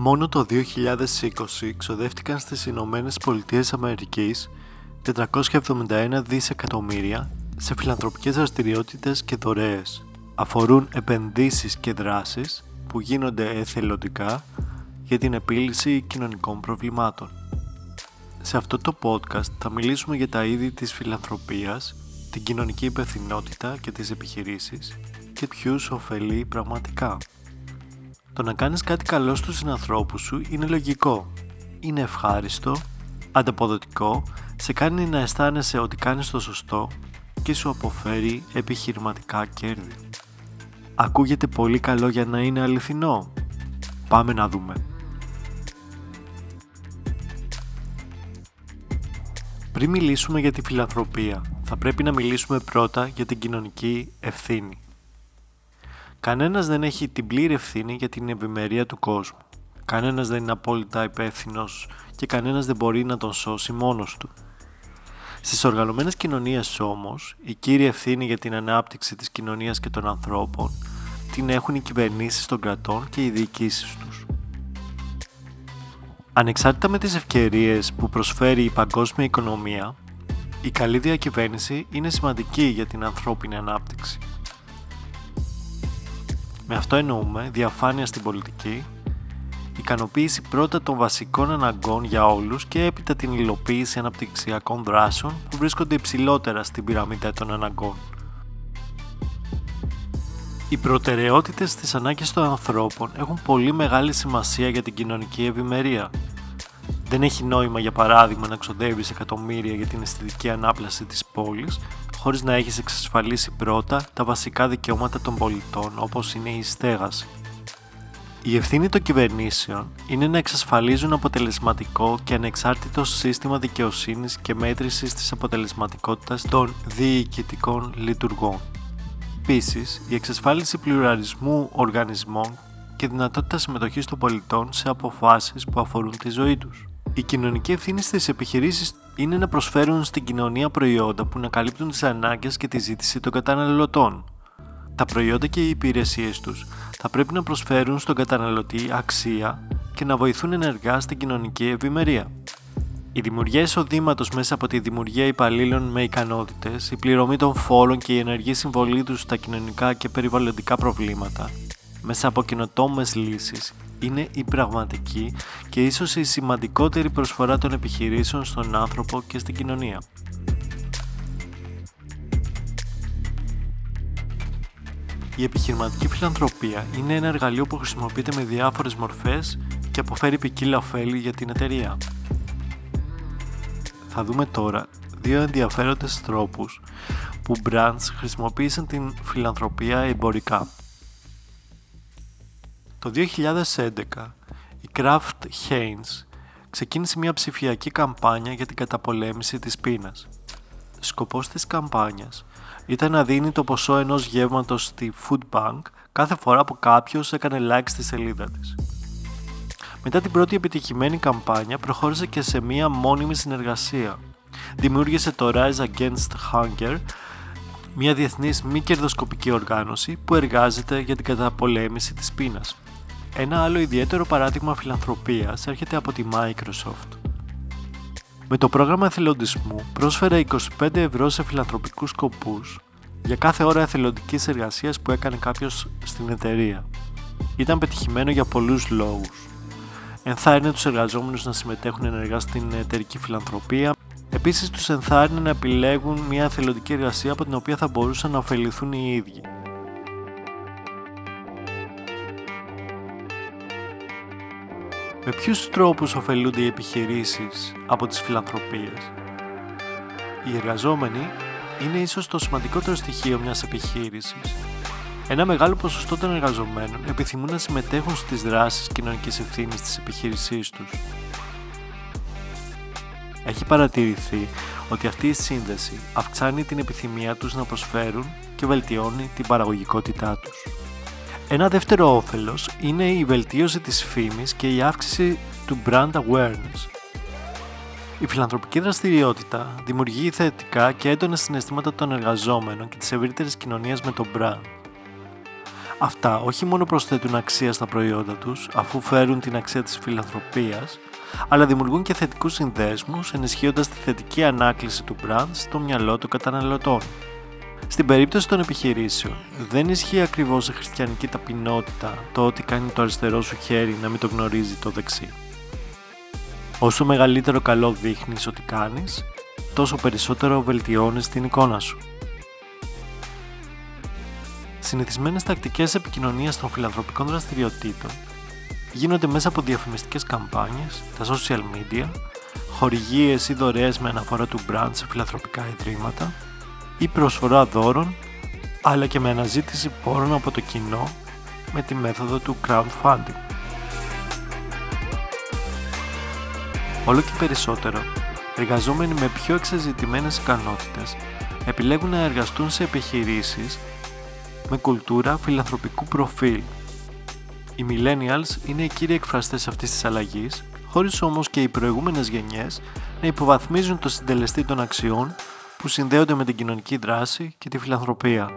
Μόνο το 2020 ξοδεύτηκαν στις Ηνωμένες Πολιτείες Αμερικής 471 δισεκατομμύρια σε φιλανθρωπικές δραστηριότητες και δωρεές. Αφορούν επενδύσεις και δράσεις που γίνονται εθελοντικά για την επίλυση κοινωνικών προβλημάτων. Σε αυτό το podcast θα μιλήσουμε για τα είδη της φιλανθρωπίας, την κοινωνική υπευθυνότητα και τις επιχειρήσεις και ποιους ωφελεί πραγματικά. Το να κάνεις κάτι καλό στους συνανθρώπους σου είναι λογικό. Είναι ευχάριστο, ανταποδοτικό, σε κάνει να αισθάνεσαι ότι κάνεις το σωστό και σου αποφέρει επιχειρηματικά κέρδη. Ακούγεται πολύ καλό για να είναι αληθινό. Πάμε να δούμε. Πριν μιλήσουμε για τη φιλανθρωπία, θα πρέπει να μιλήσουμε πρώτα για την κοινωνική ευθύνη. Κανένας δεν έχει την πλήρη ευθύνη για την ευημερία του κόσμου. Κανένας δεν είναι απόλυτα υπεύθυνος και κανένας δεν μπορεί να τον σώσει μόνος του. Στις οργανωμένες κοινωνίες όμως, η κύρια ευθύνη για την ανάπτυξη της κοινωνίας και των ανθρώπων την έχουν οι κυβερνήσεις των κρατών και οι διοικήσεις τους. Ανεξάρτητα με τις ευκαιρίες που προσφέρει η παγκόσμια οικονομία, η καλή διακυβέρνηση είναι σημαντική για την ανθρώπινη ανάπτυξη. Με αυτό εννοούμε διαφάνεια στην πολιτική, ικανοποίηση πρώτα των βασικών αναγκών για όλους και έπειτα την υλοποίηση αναπτυξιακών δράσεων που βρίσκονται υψηλότερα στην πυραμίδα των αναγκών. Οι προτεραιότητες στις ανάγκες των ανθρώπων έχουν πολύ μεγάλη σημασία για την κοινωνική ευημερία. Δεν έχει νόημα για παράδειγμα να ξοδεύεις εκατομμύρια για την αισθητική ανάπλαση της πόλης χωρίς να έχεις εξασφαλίσει πρώτα τα βασικά δικαιώματα των πολιτών όπως είναι η στέγαση. Η ευθύνη των κυβερνήσεων είναι να εξασφαλίζουν αποτελεσματικό και ανεξάρτητο σύστημα δικαιοσύνης και μέτρησης της αποτελεσματικότητας των διοικητικών λειτουργών. Επίσης, η εξασφάλιση πλουραλισμού οργανισμών και δυνατότητα συμμετοχής των πολιτών σε αποφάσεις που αφορούν τη ζωή τους. Η κοινωνική ευθύνη στις επιχειρήσεις είναι να προσφέρουν στην κοινωνία προϊόντα που να καλύπτουν τις ανάγκες και τη ζήτηση των καταναλωτών. Τα προϊόντα και οι υπηρεσίες τους θα πρέπει να προσφέρουν στον καταναλωτή αξία και να βοηθούν ενεργά στην κοινωνική ευημερία. Η δημιουργία εισοδήματος μέσα από τη δημιουργία υπαλλήλων με ικανότητες, η πληρωμή των φόρων και η ενεργή συμβολή τους στα κοινωνικά και περιβαλλοντικά προβλήματα, μέσα από καινοτόμες λύσεις είναι η πραγματική και ίσως η σημαντικότερη προσφορά των επιχειρήσεων στον άνθρωπο και στην κοινωνία. Η επιχειρηματική φιλανθρωπία είναι ένα εργαλείο που χρησιμοποιείται με διάφορες μορφές και αποφέρει ποικίλα ωφέλη για την εταιρεία. Θα δούμε τώρα δύο ενδιαφέροντες τρόπους που brands χρησιμοποίησαν την φιλανθρωπία εμπορικά. Το 2011 η Kraft Heinz ξεκίνησε μια ψηφιακή καμπάνια για την καταπολέμηση της πείνας. Σκοπός της καμπάνιας ήταν να δίνει το ποσό ενός γεύματος στη Food Bank κάθε φορά που κάποιος έκανε like στη σελίδα της. Μετά την πρώτη επιτυχημένη καμπάνια προχώρησε και σε μια μόνιμη συνεργασία. Δημιούργησε το Rise Against Hunger μια διεθνής μη κερδοσκοπική οργάνωση που εργάζεται για την καταπολέμηση της πείνας. Ένα άλλο ιδιαίτερο παράδειγμα φιλανθρωπίας έρχεται από τη Microsoft. Με το πρόγραμμα εθελοντισμού πρόσφερε 25 ευρώ σε φιλανθρωπικούς σκοπούς για κάθε ώρα εθελοντικής εργασίας που έκανε κάποιος στην εταιρεία. Ήταν πετυχημένο για πολλούς λόγους. Ενθάρρυνε τους εργαζόμενους να συμμετέχουν ενεργά στην εταιρική φιλανθρωπία, Επίσης τους ενθάρρυνε να επιλέγουν μια εθελοντική εργασία από την οποία θα μπορούσαν να ωφεληθούν οι ίδιοι. Με ποιους τρόπους ωφελούνται οι επιχειρήσεις από τις φιλανθρωπίες; Οι εργαζόμενοι είναι ίσως το σημαντικότερο στοιχείο μιας επιχείρησης. Ένα μεγάλο ποσοστό των εργαζομένων επιθυμούν να συμμετέχουν στις δράσεις κοινωνικής ευθύνης της επιχείρησής τους. Έχει παρατηρηθεί ότι αυτή η σύνδεση αυξάνει την επιθυμία τους να προσφέρουν και βελτιώνει την παραγωγικότητά τους. Ένα δεύτερο όφελος είναι η βελτίωση της φήμης και η αύξηση του brand awareness. Η φιλανθρωπική δραστηριότητα δημιουργεί θετικά και έντονα συναισθήματα των εργαζόμενων και της ευρύτερης κοινωνίας με το brand. Αυτά όχι μόνο προσθέτουν αξία στα προϊόντα τους, αφού φέρουν την αξία της φιλανθρωπίας, αλλά δημιουργούν και θετικούς συνδέσμους, ενισχύοντας τη θετική ανάκληση του brand στο μυαλό των καταναλωτών. Στην περίπτωση των επιχειρήσεων, δεν ισχύει ακριβώς η χριστιανική ταπεινότητα το ότι κάνει το αριστερό σου χέρι να μην το γνωρίζει το δεξί. Όσο μεγαλύτερο καλό δείχνεις ότι κάνεις, τόσο περισσότερο βελτιώνεις την εικόνα σου. Συνηθισμένες τακτικές επικοινωνίας των φιλανθρωπικών δραστηριοτήτων γίνονται μέσα από διαφημιστικές καμπάνιες, τα social media, χορηγίες ή δωρεές με αναφορά του brand σε φιλανθρωπικά ιδρύματα ή προσφορά δώρων, αλλά και με αναζήτηση πόρων από το κοινό με τη μέθοδο του crowdfunding. Όλο και περισσότερο, εργαζόμενοι με πιο εξεζητημένες ικανότητες επιλέγουν να εργαστούν σε επιχειρήσεις με κουλτούρα φιλανθρωπικού προφίλ. Οι millennials είναι οι κύριοι εκφραστές αυτής της αλλαγής, χωρίς όμως και οι προηγούμενες γενιές να υποβαθμίζουν το συντελεστή των αξιών που συνδέονται με την κοινωνική δράση και τη φιλανθρωπία.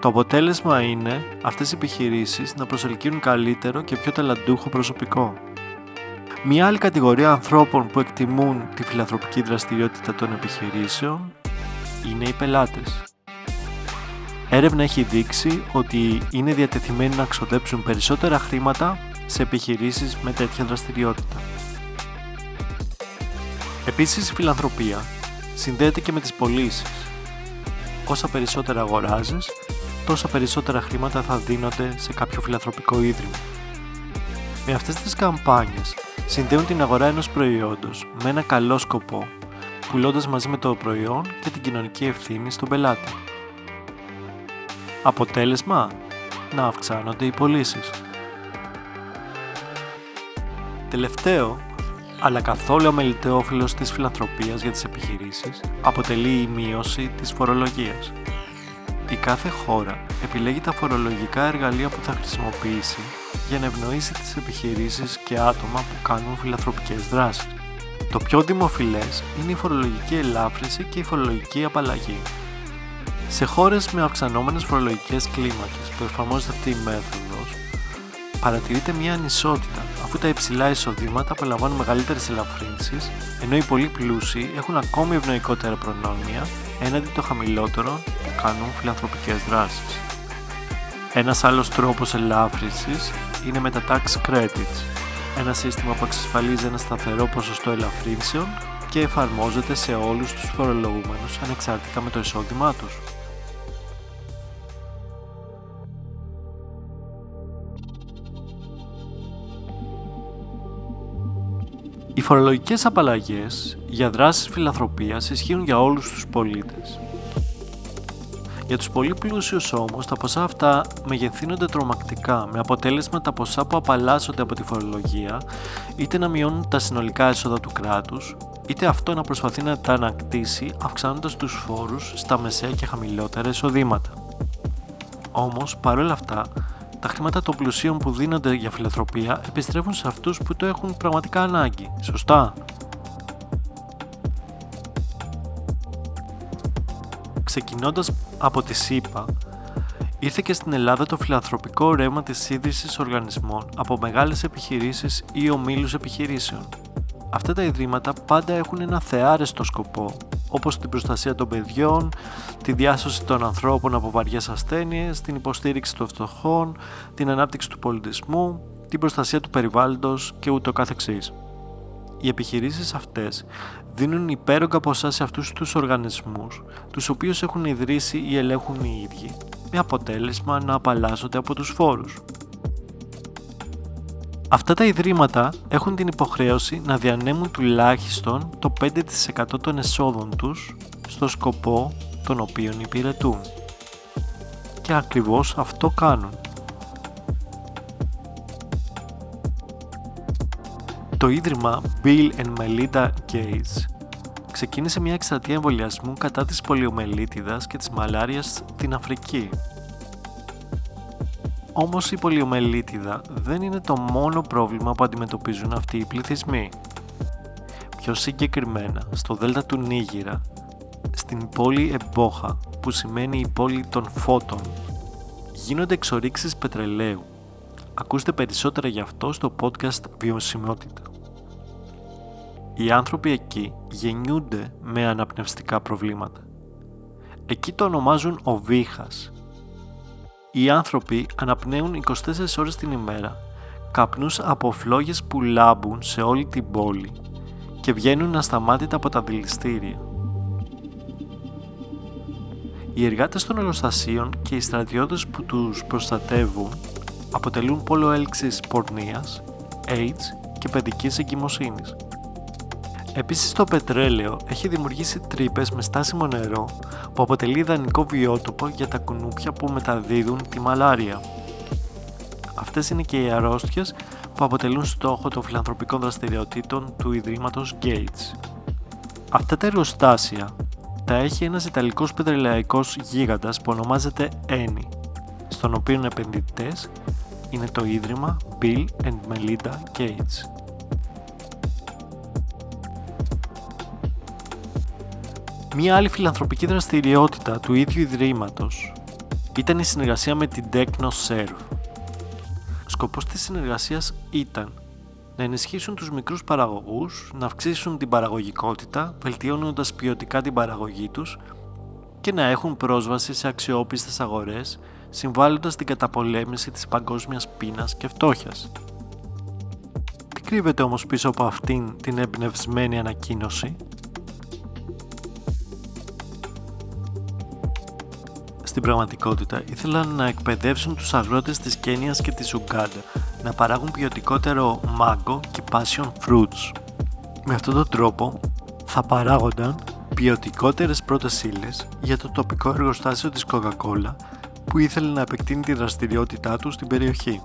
Το αποτέλεσμα είναι αυτές οι επιχειρήσεις να προσελκύουν καλύτερο και πιο ταλαντούχο προσωπικό. Μια άλλη κατηγορία ανθρώπων που εκτιμούν τη φιλανθρωπική δραστηριότητα των επιχειρήσεων είναι οι πελάτες. Έρευνα έχει δείξει ότι είναι διατεθειμένοι να ξοδέψουν περισσότερα χρήματα σε επιχειρήσεις με τέτοια δραστηριότητα. Επίσης η φιλανθρωπία συνδέεται και με τις πωλήσεις. Όσα περισσότερα αγοράζεις, τόσα περισσότερα χρήματα θα δίνονται σε κάποιο φιλανθρωπικό ίδρυμα. Με αυτές τις καμπάνιες συνδέουν την αγορά ενός προϊόντος με ένα καλό σκοπό, πουλώντας μαζί με το προϊόν και την κοινωνική ευθύνη στον πελάτη. Αποτέλεσμα, να αυξάνονται οι πωλήσεις. Τελευταίο, αλλά καθόλου αμεληταιόφιλος της φιλανθρωπίας για τις επιχειρήσεις, αποτελεί η μείωση της φορολογίας. Η κάθε χώρα επιλέγει τα φορολογικά εργαλεία που θα χρησιμοποιήσει για να ευνοήσει τις επιχειρήσεις και άτομα που κάνουν φιλανθρωπικές δράσεις. Το πιο δημοφιλές είναι η φορολογική ελάφρυνση και η φορολογική απαλλαγή. Σε χώρες με αυξανόμενες φορολογικές κλίμακες που εφαρμόζεται αυτή η μέθοδος, παρατηρείται μια ανισότητα αφού τα υψηλά εισοδήματα απολαμβάνουν μεγαλύτερες ελαφρύνσεις, ενώ οι πολύ πλούσιοι έχουν ακόμη ευνοϊκότερα προνόμια έναντι των χαμηλότερων που κάνουν φιλανθρωπικές δράσεις. Ένας άλλος τρόπος ελάφρυνσης είναι με τα tax credits, ένα σύστημα που εξασφαλίζει ένα σταθερό ποσοστό ελαφρύνσεων και εφαρμόζεται σε όλους τους φορολογούμενους ανεξάρτητα με το εισόδημά τους. Φορολογικές απαλλαγές για δράσεις φιλανθρωπίας ισχύουν για όλους τους πολίτες. Για τους πολύ πλούσιους όμως, τα ποσά αυτά μεγεθύνονται τρομακτικά, με αποτέλεσμα τα ποσά που απαλλάσσονται από τη φορολογία είτε να μειώνουν τα συνολικά έσοδα του κράτους, είτε αυτό να προσπαθεί να τα ανακτήσει αυξάνοντας τους φόρους στα μεσαία και χαμηλότερα εισοδήματα. Όμως, παρόλα αυτά, τα χρήματα των πλουσίων που δίνονται για φιλανθρωπία επιστρέφουν σε αυτούς που το έχουν πραγματικά ανάγκη. Σωστά; Ξεκινώντας από τη ΣΥΠΑ, ήρθε και στην Ελλάδα το φιλανθρωπικό ρεύμα της ίδρυσης οργανισμών από μεγάλες επιχειρήσεις ή ομίλους επιχειρήσεων. Αυτά τα ιδρύματα πάντα έχουν ένα θεάρεστο σκοπό όπως την προστασία των παιδιών, τη διάσωση των ανθρώπων από βαριές ασθένειες, την υποστήριξη των φτωχών, την ανάπτυξη του πολιτισμού, την προστασία του περιβάλλοντος και ούτω καθεξής. Οι επιχειρήσεις αυτές δίνουν υπέρογκα ποσά σε αυτούς τους οργανισμούς, τους οποίους έχουν ιδρύσει ή ελέγχουν οι ίδιοι, με αποτέλεσμα να απαλλάσσονται από τους φόρους. Αυτά τα ιδρύματα έχουν την υποχρέωση να διανέμουν τουλάχιστον το 5% των εσόδων τους στο σκοπό τον οποίον υπηρετούν. Και ακριβώς αυτό κάνουν. Το ίδρυμα Bill and Melinda Gates ξεκίνησε μια εκστρατεία εμβολιασμού κατά της πολιομελίτιδας και της μαλάριας στην Αφρική όμως η πολιομελίτιδα δεν είναι το μόνο πρόβλημα που αντιμετωπίζουν αυτοί οι πληθυσμοί. Πιο συγκεκριμένα, στο δέλτα του Νίγηρα, στην πόλη Εμπόχα, που σημαίνει η πόλη των φώτων, γίνονται εξορίξεις πετρελαίου. Ακούστε περισσότερα γι' αυτό στο podcast Βιωσιμότητα. Οι άνθρωποι εκεί γεννιούνται με αναπνευστικά προβλήματα. Εκεί το ονομάζουν ο βήχας. Οι άνθρωποι αναπνέουν 24 ώρες την ημέρα καπνούς από φλόγες που λάμπουν σε όλη την πόλη και βγαίνουν ασταμάτητα από τα δηληστήρια. Οι εργάτες των εργοστασίων και οι στρατιώτες που τους προστατεύουν αποτελούν πόλο έλξης πορνείας, AIDS και παιδικής εγκυμοσύνης. Επίσης το πετρέλαιο έχει δημιουργήσει τρύπες με στάσιμο νερό που αποτελεί ιδανικό βιότοπο για τα κουνούπια που μεταδίδουν τη μαλάρια. Αυτές είναι και οι αρρώστιες που αποτελούν στόχο των φιλανθρωπικών δραστηριοτήτων του Ιδρύματος Gates. Αυτά τα εργοστάσια τα έχει ένας Ιταλικός πετρελαϊκός γίγαντας που ονομάζεται ENI, στον οποίο επενδυτές είναι το Ίδρυμα Bill and Melinda Gates. Μία άλλη φιλανθρωπική δραστηριότητα του ίδιου Ιδρύματος ήταν η συνεργασία με την TechnoServe. Σκοπός της συνεργασίας ήταν να ενισχύσουν τους μικρούς παραγωγούς, να αυξήσουν την παραγωγικότητα, βελτιώνοντας ποιοτικά την παραγωγή τους και να έχουν πρόσβαση σε αξιόπιστες αγορές, συμβάλλοντας στην καταπολέμηση της παγκόσμιας πείνας και φτώχειας. Τι κρύβεται όμως πίσω από αυτήν την εμπνευσμένη ανακοίνωση; Στην πραγματικότητα ήθελαν να εκπαιδεύσουν τους αγρότες της Κένιας και της Ουγκάντα να παράγουν ποιοτικότερο μάγκο και passion fruits. Με αυτόν τον τρόπο θα παράγονταν ποιοτικότερες πρώτες ύλες για το τοπικό εργοστάσιο της Coca-Cola που ήθελε να επεκτείνει τη δραστηριότητά του στην περιοχή.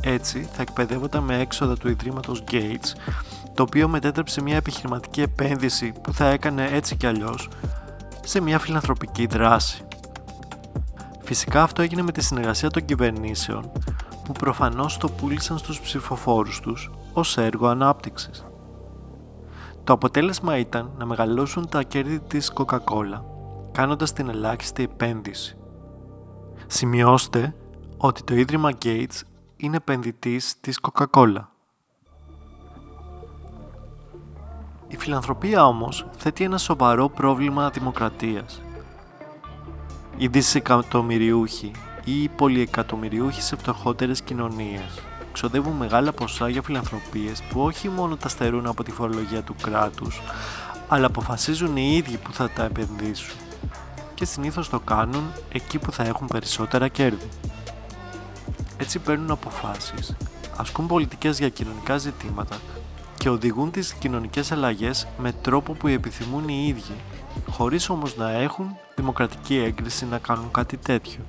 Έτσι θα εκπαιδεύονταν με έξοδα του Ιδρύματος Gates το οποίο μετέτρεψε μια επιχειρηματική επένδυση που θα έκανε έτσι κι αλλιώς σε μια φιλανθρωπική δράση. Φυσικά αυτό έγινε με τη συνεργασία των κυβερνήσεων που προφανώς το πούλησαν στους ψηφοφόρους τους ως έργο ανάπτυξης. Το αποτέλεσμα ήταν να μεγαλώσουν τα κέρδη της Coca-Cola, κάνοντας την ελάχιστη επένδυση. Σημειώστε ότι το Ίδρυμα Gates είναι επενδυτής της Coca-Cola. Η φιλανθρωπία όμως θέτει ένα σοβαρό πρόβλημα δημοκρατίας. Οι δισεκατομμυριούχοι ή οι πολυεκατομμυριούχοι σε φτωχότερες κοινωνίες. Ξοδεύουν μεγάλα ποσά για φιλανθρωπίες που όχι μόνο τα στερούν από τη φορολογία του κράτους, αλλά αποφασίζουν οι ίδιοι που θα τα επενδύσουν. Και συνήθως το κάνουν εκεί που θα έχουν περισσότερα κέρδη. Έτσι παίρνουν αποφάσεις, ασκούν πολιτικές για κοινωνικά ζητήματα και οδηγούν τις κοινωνικές αλλαγές με τρόπο που επιθυμούν οι ίδιοι, χωρίς όμως να έχουν δημοκρατική έγκριση να κάνουν κάτι τέτοιο.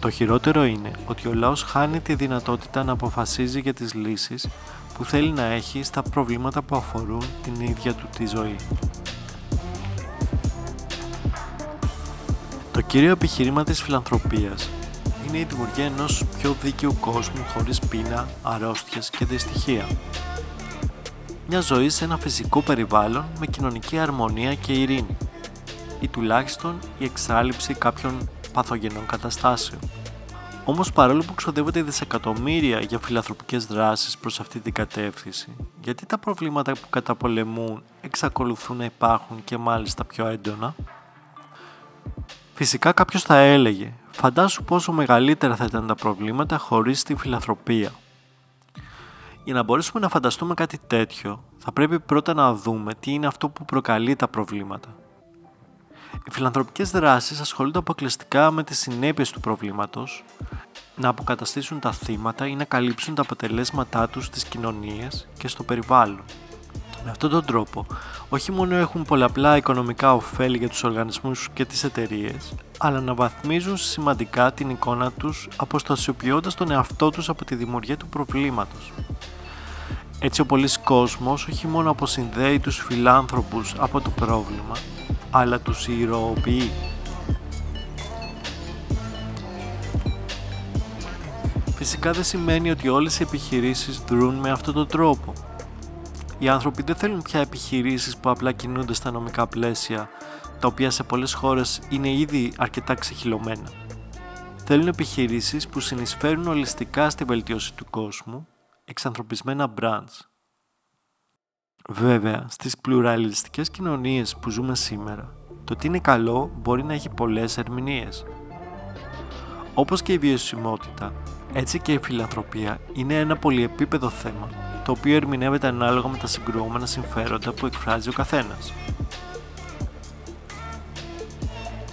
Το χειρότερο είναι ότι ο λαός χάνει τη δυνατότητα να αποφασίζει για τις λύσεις που θέλει να έχει στα προβλήματα που αφορούν την ίδια του τη ζωή. Το κύριο επιχείρημα της φιλανθρωπίας είναι η δημιουργία ενός πιο δίκαιου κόσμου χωρίς πείνα, αρρώστιες και δυστυχία. Μια ζωή σε ένα φυσικό περιβάλλον με κοινωνική αρμονία και ειρήνη ή τουλάχιστον η εξάλληψη κάποιων παθογενών καταστάσεων. Όμως παρόλο που ξοδεύονται δισεκατομμύρια για φιλανθρωπικές δράσεις προς αυτή την κατεύθυνση, γιατί τα προβλήματα που καταπολεμούν εξακολουθούν να υπάρχουν και μάλιστα πιο έντονα; Φυσικά κάποιος θα έλεγε, φαντάσου πόσο μεγαλύτερα θα ήταν τα προβλήματα χωρίς τη φιλανθρωπία. Για να μπορέσουμε να φανταστούμε κάτι τέτοιο, θα πρέπει πρώτα να δούμε τι είναι αυτό που προκαλεί τα προβλήματα. Οι φιλανθρωπικές δράσεις ασχολούνται αποκλειστικά με τις συνέπειες του προβλήματος, να αποκαταστήσουν τα θύματα ή να καλύψουν τα αποτελέσματά τους στις κοινωνίες και στο περιβάλλον. Με αυτόν τον τρόπο, όχι μόνο έχουν πολλαπλά οικονομικά ωφέλη για τους οργανισμούς και τις εταιρείες, αλλά να βαθμίζουν σημαντικά την εικόνα τους αποστασιοποιώντας τον εαυτό τους από τη δημιουργία του προβλήματος. Έτσι ο πολλής κόσμος όχι μόνο αποσυνδέει τους φιλάνθρωπους από το πρόβλημα, αλλά τους ηρωοποιεί. Φυσικά δεν σημαίνει ότι όλες οι επιχειρήσεις δρούν με αυτόν τον τρόπο. Οι άνθρωποι δεν θέλουν πια επιχειρήσεις που απλά κινούνται στα νομικά πλαίσια, τα οποία σε πολλές χώρες είναι ήδη αρκετά ξεχυλωμένα. Θέλουν επιχειρήσεις που συνεισφέρουν ολιστικά στη βελτίωση του κόσμου, εξανθρωπισμένα brands. Βέβαια, στις πλουραλιστικές κοινωνίες που ζούμε σήμερα, το τι είναι καλό μπορεί να έχει πολλές ερμηνείες. Όπως και η βιωσιμότητα, έτσι και η φιλανθρωπία είναι ένα πολυεπίπεδο θέμα, το οποίο ερμηνεύεται ανάλογα με τα συγκρουόμενα συμφέροντα που εκφράζει ο καθένας.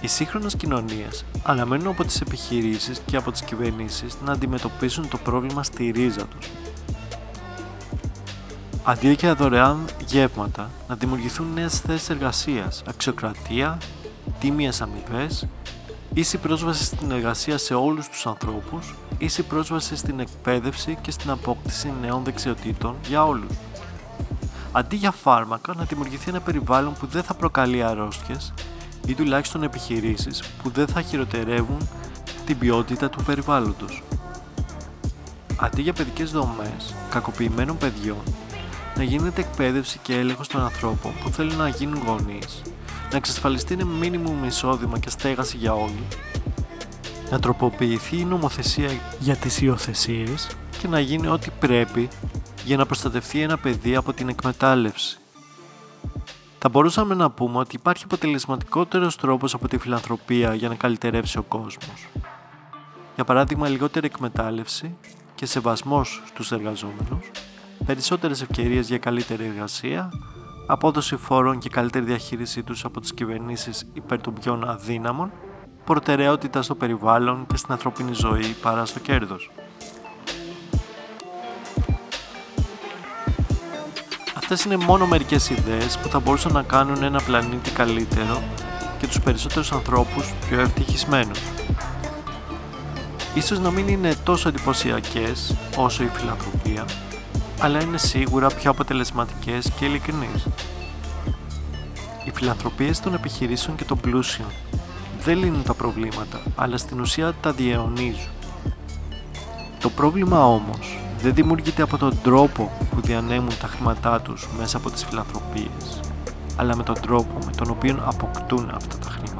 Οι σύγχρονες κοινωνίες αναμένουν από τις επιχειρήσεις και από τις κυβερνήσεις να αντιμετωπίσουν το πρόβλημα στη ρίζα τους. Αντί για δωρεάν γεύματα, να δημιουργηθούν νέες θέσεις εργασίας, αξιοκρατία, τίμιες αμοιβές, ίση πρόσβαση στην εργασία σε όλους τους ανθρώπους, ίση πρόσβαση στην εκπαίδευση και στην απόκτηση νέων δεξιοτήτων για όλους. Αντί για φάρμακα, να δημιουργηθεί ένα περιβάλλον που δεν θα προκαλεί αρρώστιες ή τουλάχιστον επιχειρήσεις που δεν θα χειροτερεύουν την ποιότητα του περιβάλλοντος. Αντί για παιδικές δομές κακοποιημένων παιδιών, να γίνεται εκπαίδευση και έλεγχος των ανθρώπων που θέλουν να γίνουν γονείς, να εξασφαλιστεί ένα μήνυμο εισόδημα και στέγαση για όλους, να τροποποιηθεί η νομοθεσία για τις υιοθεσίες και να γίνει ό,τι πρέπει για να προστατευτεί ένα παιδί από την εκμετάλλευση. Θα μπορούσαμε να πούμε ότι υπάρχει αποτελεσματικότερος τρόπος από τη φιλανθρωπία για να καλυτερεύσει ο κόσμος. Για παράδειγμα, λιγότερη εκμετάλλευση και σεβασμός στους εργαζόμενους, περισσότερες ευκαιρίες για καλύτερη εργασία, απόδοση φόρων και καλύτερη διαχείρισή τους από τις κυβερνήσεις υπέρ των πιο αδύναμων, προτεραιότητα στο περιβάλλον και στην ανθρώπινη ζωή παρά στο κέρδος. Αυτές είναι μόνο μερικές ιδέες που θα μπορούσαν να κάνουν ένα πλανήτη καλύτερο και τους περισσότερους ανθρώπους πιο ευτυχισμένους. Ίσως να μην είναι τόσο εντυπωσιακές όσο η φιλανθρωπία, αλλά είναι σίγουρα πιο αποτελεσματικές και ειλικρινείς. Οι φιλανθρωπίες των επιχειρήσεων και των πλούσιων δεν λύνουν τα προβλήματα, αλλά στην ουσία τα διαιωνίζουν. Το πρόβλημα όμως δεν δημιουργείται από τον τρόπο που διανέμουν τα χρήματά τους μέσα από τις φιλανθρωπίες, αλλά με τον τρόπο με τον οποίο αποκτούν αυτά τα χρήματα.